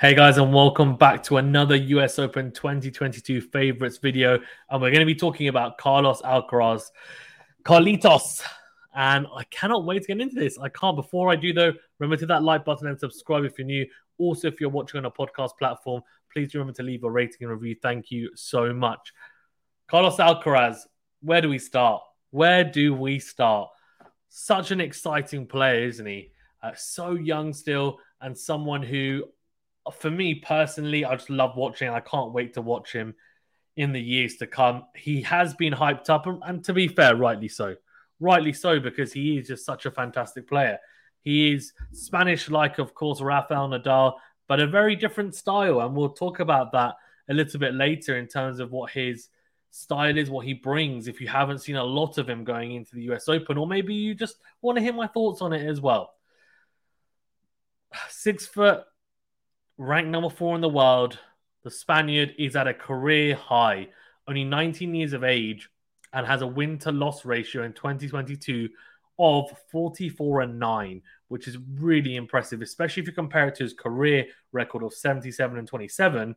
Hey guys, and welcome back to another US Open 2022 favorites video. And we're going to be talking about Carlos Alcaraz, Carlitos. And I cannot wait to get into this. I can't. Before I do, though, remember to that like button and subscribe if you're new. Also, if you're watching on a podcast platform, please remember to leave a rating and review. Thank you so much. Carlos Alcaraz, where do we start? Where do we start? Such an exciting player, isn't he? Uh, so young still, and someone who for me personally, I just love watching. I can't wait to watch him in the years to come. He has been hyped up, and, and to be fair, rightly so. Rightly so, because he is just such a fantastic player. He is Spanish, like, of course, Rafael Nadal, but a very different style. And we'll talk about that a little bit later in terms of what his style is, what he brings. If you haven't seen a lot of him going into the US Open, or maybe you just want to hear my thoughts on it as well. Six foot ranked number four in the world. The Spaniard is at a career high, only 19 years of age, and has a win to loss ratio in 2022 of 44 and 9, which is really impressive, especially if you compare it to his career record of 77 and 27.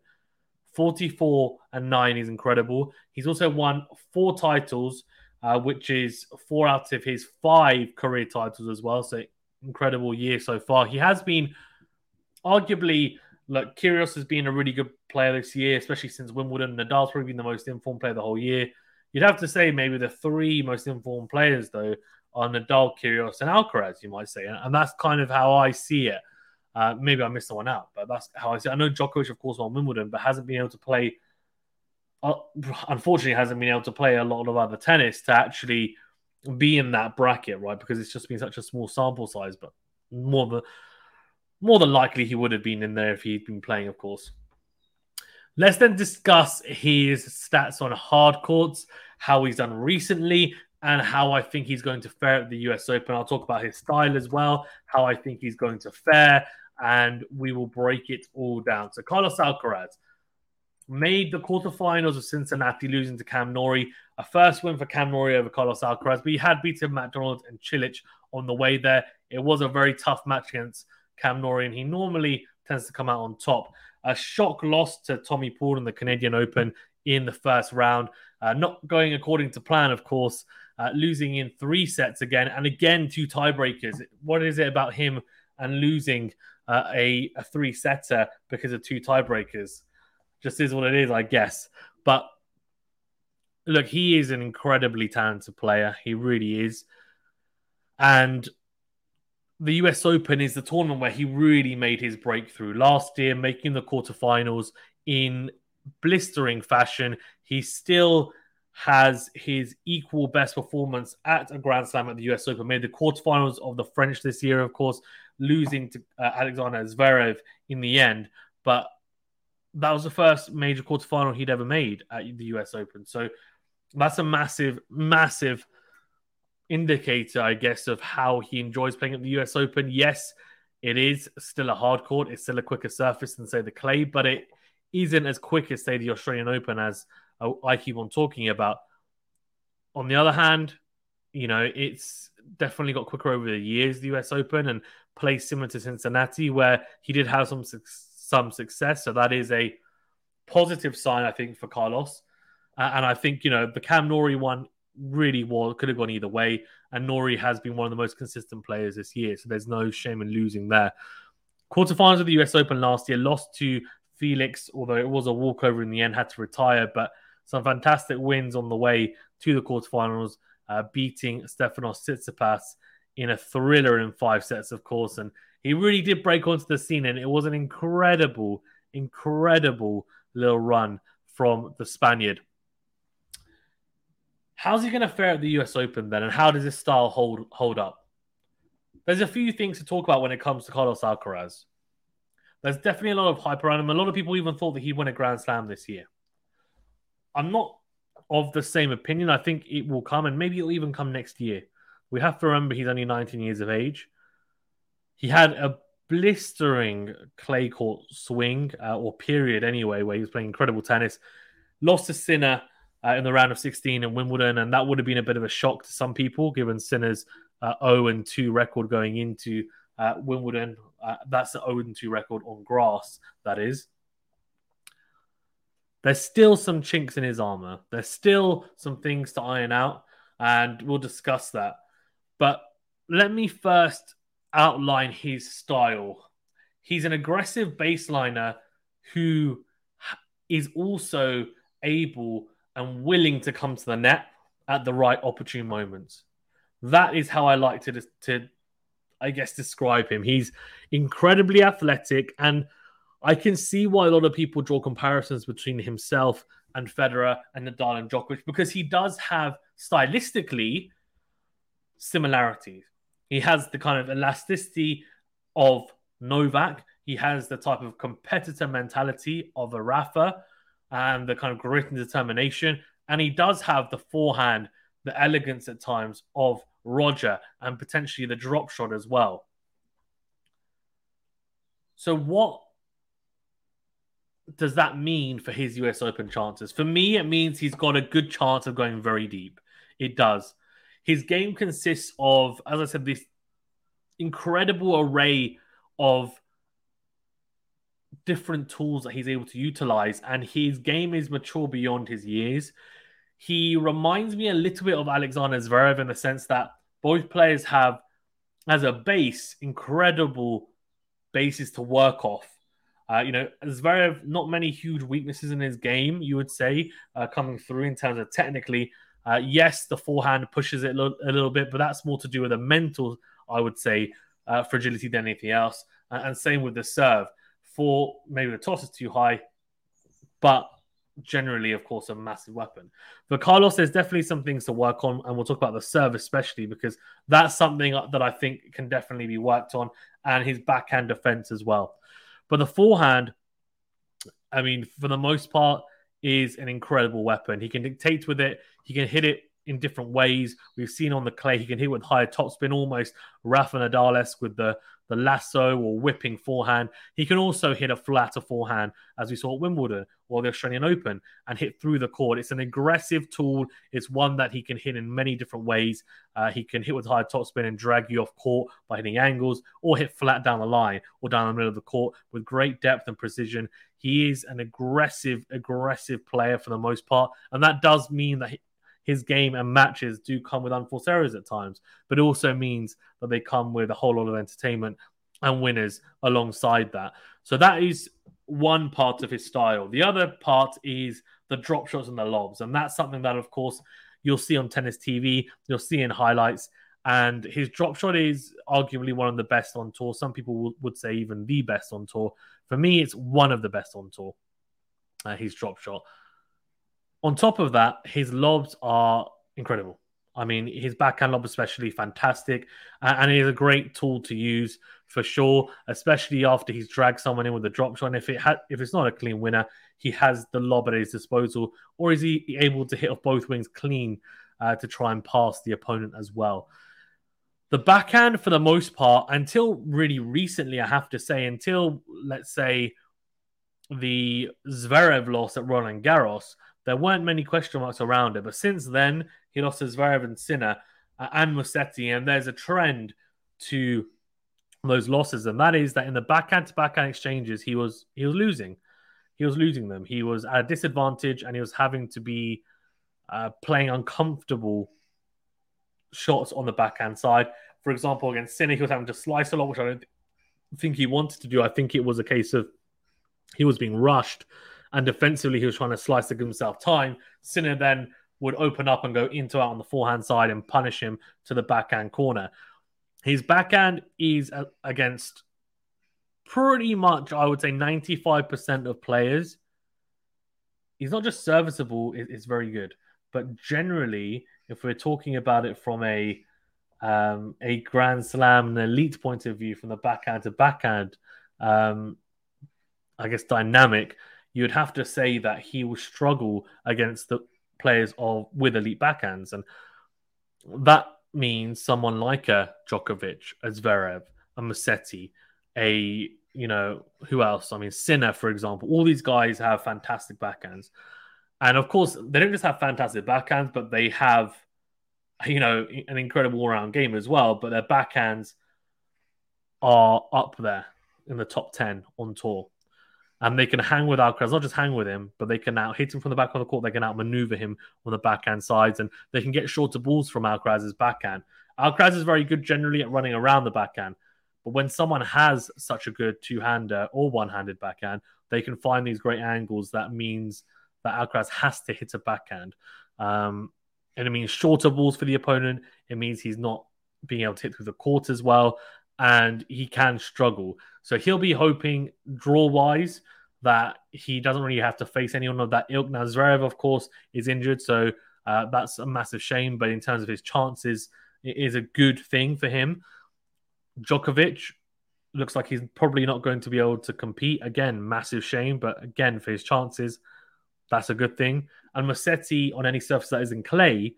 44 and 9 is incredible. He's also won four titles, uh, which is four out of his five career titles as well. So, incredible year so far. He has been arguably look, Kyrgios has been a really good player this year, especially since Wimbledon. Nadal's probably been the most informed player the whole year. You'd have to say maybe the three most informed players, though, are Nadal, Kyrgios, and Alcaraz, you might say. And that's kind of how I see it. Uh, maybe I missed someone out, but that's how I see it. I know Djokovic, of course, won Wimbledon, but hasn't been able to play, uh, unfortunately, hasn't been able to play a lot of other tennis to actually be in that bracket, right? Because it's just been such a small sample size, but more than more than likely, he would have been in there if he'd been playing, of course. Let's then discuss his stats on hard courts, how he's done recently, and how I think he's going to fare at the US Open. I'll talk about his style as well, how I think he's going to fare, and we will break it all down. So, Carlos Alcaraz made the quarterfinals of Cincinnati, losing to Cam Norrie. A first win for Cam Norrie over Carlos Alcaraz, but he had beaten McDonald and Cilic on the way there. It was a very tough match against Cam Norrie, and he normally tends to come out on top. A shock loss to Tommy Paul in the Canadian Open in the first round. Uh, not going according to plan, of course, uh, losing in three sets again, and again, two tiebreakers. What is it about him and losing uh, a, a three setter because of two tiebreakers? Just is what it is, I guess. But look, he is an incredibly talented player. He really is. And the US Open is the tournament where he really made his breakthrough last year, making the quarterfinals in blistering fashion. He still has his equal best performance at a Grand Slam at the US Open. Made the quarterfinals of the French this year, of course, losing to uh, Alexander Zverev in the end. But that was the first major quarterfinal he'd ever made at the US Open. So that's a massive, massive indicator, I guess, of how he enjoys playing at the US Open. Yes, it is still a hard court. It's still a quicker surface than, say, the clay, but it isn't as quick as, say, the Australian Open, as I keep on talking about. On the other hand, you know, it's definitely got quicker over the years, the US Open, and plays similar to Cincinnati, where he did have some some success. So that is a positive sign, I think, for Carlos. Uh, and I think, you know, the Cam Norrie one really was could have gone either way. And Norrie has been one of the most consistent players this year, so there's no shame in losing there. Quarterfinals of the US Open last year lost to Felix, although it was a walkover in the end, had to retire, but some fantastic wins on the way to the quarterfinals, uh, beating Stefanos Tsitsipas in a thriller in five sets, of course. And he really did break onto the scene, and it was an incredible, incredible little run from the Spaniard. How's he going to fare at the US Open then, and how does his style hold hold up? There's a few things to talk about when it comes to Carlos Alcaraz. There's definitely a lot of hype around him. A lot of people even thought that he'd win a Grand Slam this year. I'm not of the same opinion. I think it will come, and maybe it'll even come next year. We have to remember he's only 19 years of age. He had a blistering clay court swing uh, or period anyway, where he was playing incredible tennis. Lost to Sinner uh, in the round of 16 in Wimbledon, and that would have been a bit of a shock to some people, given Sinner's uh, 0 and 2 record going into uh, Wimbledon Uh, that's the 0 and 2 record on grass, that is. There's still some chinks in his armor. There's still some things to iron out, and we'll discuss that. But let me first outline his style. He's an aggressive baseliner who is also able and willing to come to the net at the right opportune moments. That is how I like to, to I guess, describe him. He's incredibly athletic, and I can see why a lot of people draw comparisons between himself and Federer and Nadal and Djokovic because he does have stylistically similarities. He has the kind of elasticity of Novak. He has the type of competitor mentality of a Rafa and the kind of grit and determination. And he does have the forehand, the elegance at times of Roger, and potentially the drop shot as well. So, what does that mean for his US Open chances? For me, it means he's got a good chance of going very deep. It does. His game consists of, as I said, this incredible array of different tools that he's able to utilize, and his game is mature beyond his years. He reminds me a little bit of Alexander Zverev in the sense that both players have, as a base, incredible bases to work off. Uh, you know, Zverev, not many huge weaknesses in his game, you would say, uh, coming through in terms of technically. Uh, yes, the forehand pushes it a little bit, but that's more to do with a mental, I would say, uh, fragility than anything else. and same with the serve. For maybe the toss is too high, but generally, of course, a massive weapon. For Carlos, there's definitely some things to work on, and we'll talk about the serve especially because that's something that I think can definitely be worked on, and his backhand defense as well. But the forehand, I mean, for the most part, is an incredible weapon. He can dictate with it. He can hit it in different ways. We've seen on the clay he can hit with higher topspin, almost Rafa Nadal with the the lasso or whipping forehand. He can also hit a flatter forehand, as we saw at Wimbledon or the Australian Open, and hit through the court. It's an aggressive tool. It's one that he can hit in many different ways. Uh, he can hit with high topspin and drag you off court by hitting angles, or hit flat down the line or down the middle of the court with great depth and precision. He is an aggressive, aggressive player for the most part, and that does mean that his game and matches do come with unforced errors at times, but it also means that they come with a whole lot of entertainment and winners alongside that. So that is one part of his style. The other part is the drop shots and the lobs, and that's something that, of course, you'll see on tennis TV, you'll see in highlights. And his drop shot is arguably one of the best on tour. Some people would say even the best on tour. For me, it's one of the best on tour. Uh, his drop shot. On top of that, his lobs are incredible. I mean, his backhand lob especially fantastic, and is a great tool to use for sure. Especially after he's dragged someone in with a drop shot. And if it ha- if it's not a clean winner, he has the lob at his disposal, or is he able to hit off both wings clean uh, to try and pass the opponent as well? The backhand, for the most part, until really recently, I have to say, until let's say the Zverev loss at Roland Garros, there weren't many question marks around it. But since then, he lost to Zverev and Sinner uh, and Musetti, and there's a trend to those losses, and that is that in the backhand to backhand exchanges, he was he was losing. He was losing them. He was at a disadvantage, and he was having to be uh, playing uncomfortable shots on the backhand side. For example, against Sinner, he was having to slice a lot, which I don't think he wanted to do. I think it was a case of he was being rushed and defensively he was trying to slice to give himself time. Sinner then would open up and go into out on the forehand side and punish him to the backhand corner. His backhand is against pretty much, I would say, 95% of players. He's not just serviceable, it's very good. But generally, if we're talking about it from a um, a Grand Slam and elite point of view, from the backhand to backhand, um, I guess dynamic, you'd have to say that he will struggle against the players of with elite backhands, and that means someone like a Djokovic, a Zverev, a Musetti, a you know who else? I mean, Sinner, for example. All these guys have fantastic backhands, and of course, they don't just have fantastic backhands, but they have you know an incredible all-round game as well. But their backhands are up there in the top 10 on tour. And they can hang with Alcaraz, not just hang with him, but they can now hit him from the back of the court. They can outmaneuver him on the backhand sides, and they can get shorter balls from Alcaraz's backhand. Alcaraz is very good generally at running around the backhand, but when someone has such a good two-hander or one-handed backhand, they can find these great angles. That means that Alcaraz has to hit a backhand, um, and it means shorter balls for the opponent. It means he's not being able to hit through the court as well, and he can struggle. So he'll be hoping draw-wise that he doesn't really have to face anyone of that ilk. Now Zverev, of course, is injured, so uh, that's a massive shame. But in terms of his chances, it is a good thing for him. Djokovic looks like he's probably not going to be able to compete again. Massive shame, but again for his chances, that's a good thing. And Musetti on any surface that is in clay,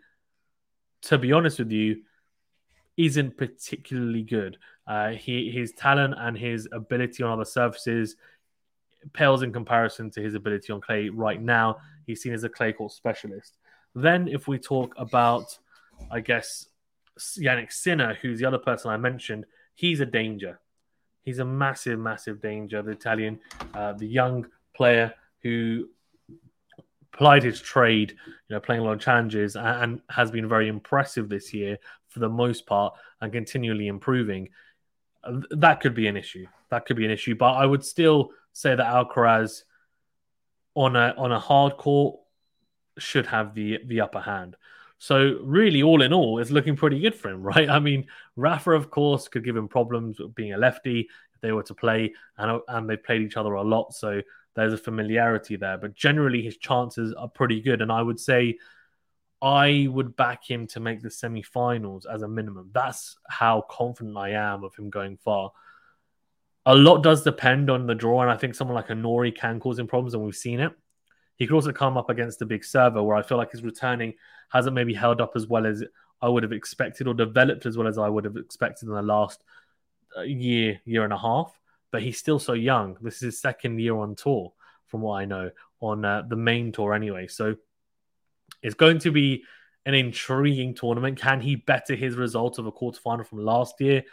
to be honest with you, isn't particularly good. Uh, he his talent and his ability on other surfaces pales in comparison to his ability on clay right now. He's seen as a clay court specialist. Then, if we talk about, I guess, Jannik Sinner, who's the other person I mentioned, he's a danger. He's a massive, massive danger. The Italian, uh, the young player who plied his trade, you know, playing a lot of challenges and, and has been very impressive this year for the most part and continually improving. Uh, that could be an issue. That could be an issue. But I would still say that Alcaraz on a on a hard court should have the the upper hand. So really, all in all, it's looking pretty good for him, right? I mean, Rafa, of course, could give him problems being a lefty if they were to play, and and they played each other a lot, so there's a familiarity there. But generally, his chances are pretty good, and I would say I would back him to make the semi-finals as a minimum. That's how confident I am of him going far. A lot does depend on the draw, and I think someone like Norrie can cause him problems, and we've seen it. He could also come up against a big server where I feel like his returning hasn't maybe held up as well as I would have expected or developed as well as I would have expected in the last uh, year, year and a half. But he's still so young. This is his second year on tour, from what I know, on uh, the main tour anyway. So it's going to be an intriguing tournament. Can he better his result of a quarterfinal from last year?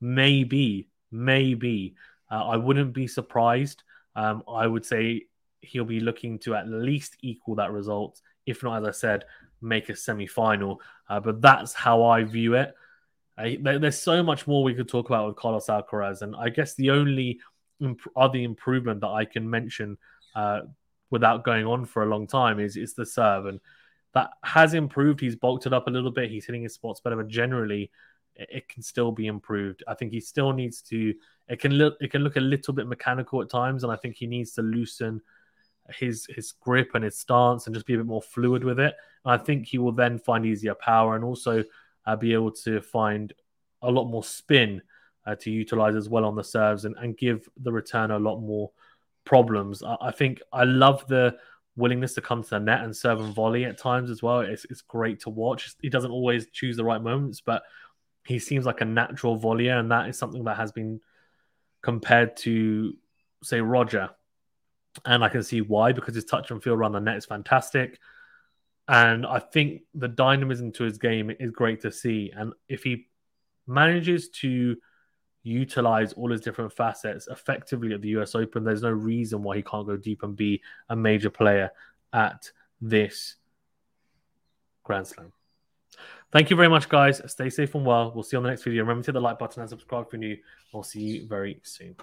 Maybe, maybe. Uh, I wouldn't be surprised. Um, I would say he'll be looking to at least equal that result, if not, as I said, make a semi final. Uh, but that's how I view it. Uh, there's so much more we could talk about with Carlos Alcaraz. And I guess the only imp- other improvement that I can mention uh, without going on for a long time is, is the serve. And that has improved. He's bulked it up a little bit. He's hitting his spots better, but generally, it, it can still be improved. I think he still needs to. It can look. It can look a little bit mechanical at times, and I think he needs to loosen his his grip and his stance and just be a bit more fluid with it. And I think he will then find easier power and also uh, be able to find a lot more spin uh, to utilize as well on the serves and, and give the return a lot more problems. I, I, think I love the willingness to come to the net and serve and volley at times as well. It's, it's great to watch. He doesn't always choose the right moments, but he seems like a natural volleyer, and that is something that has been compared to, say, Roger and I can see why because his touch and feel around the net is fantastic. And I think the dynamism to his game is great to see. And if he manages to utilize all his different facets effectively at the US Open, there's no reason why he can't go deep and be a major player at this Grand Slam. Thank you very much, guys. Stay safe and well. We'll see you on the next video. Remember to hit the like button and subscribe if you're new. We'll see you very soon.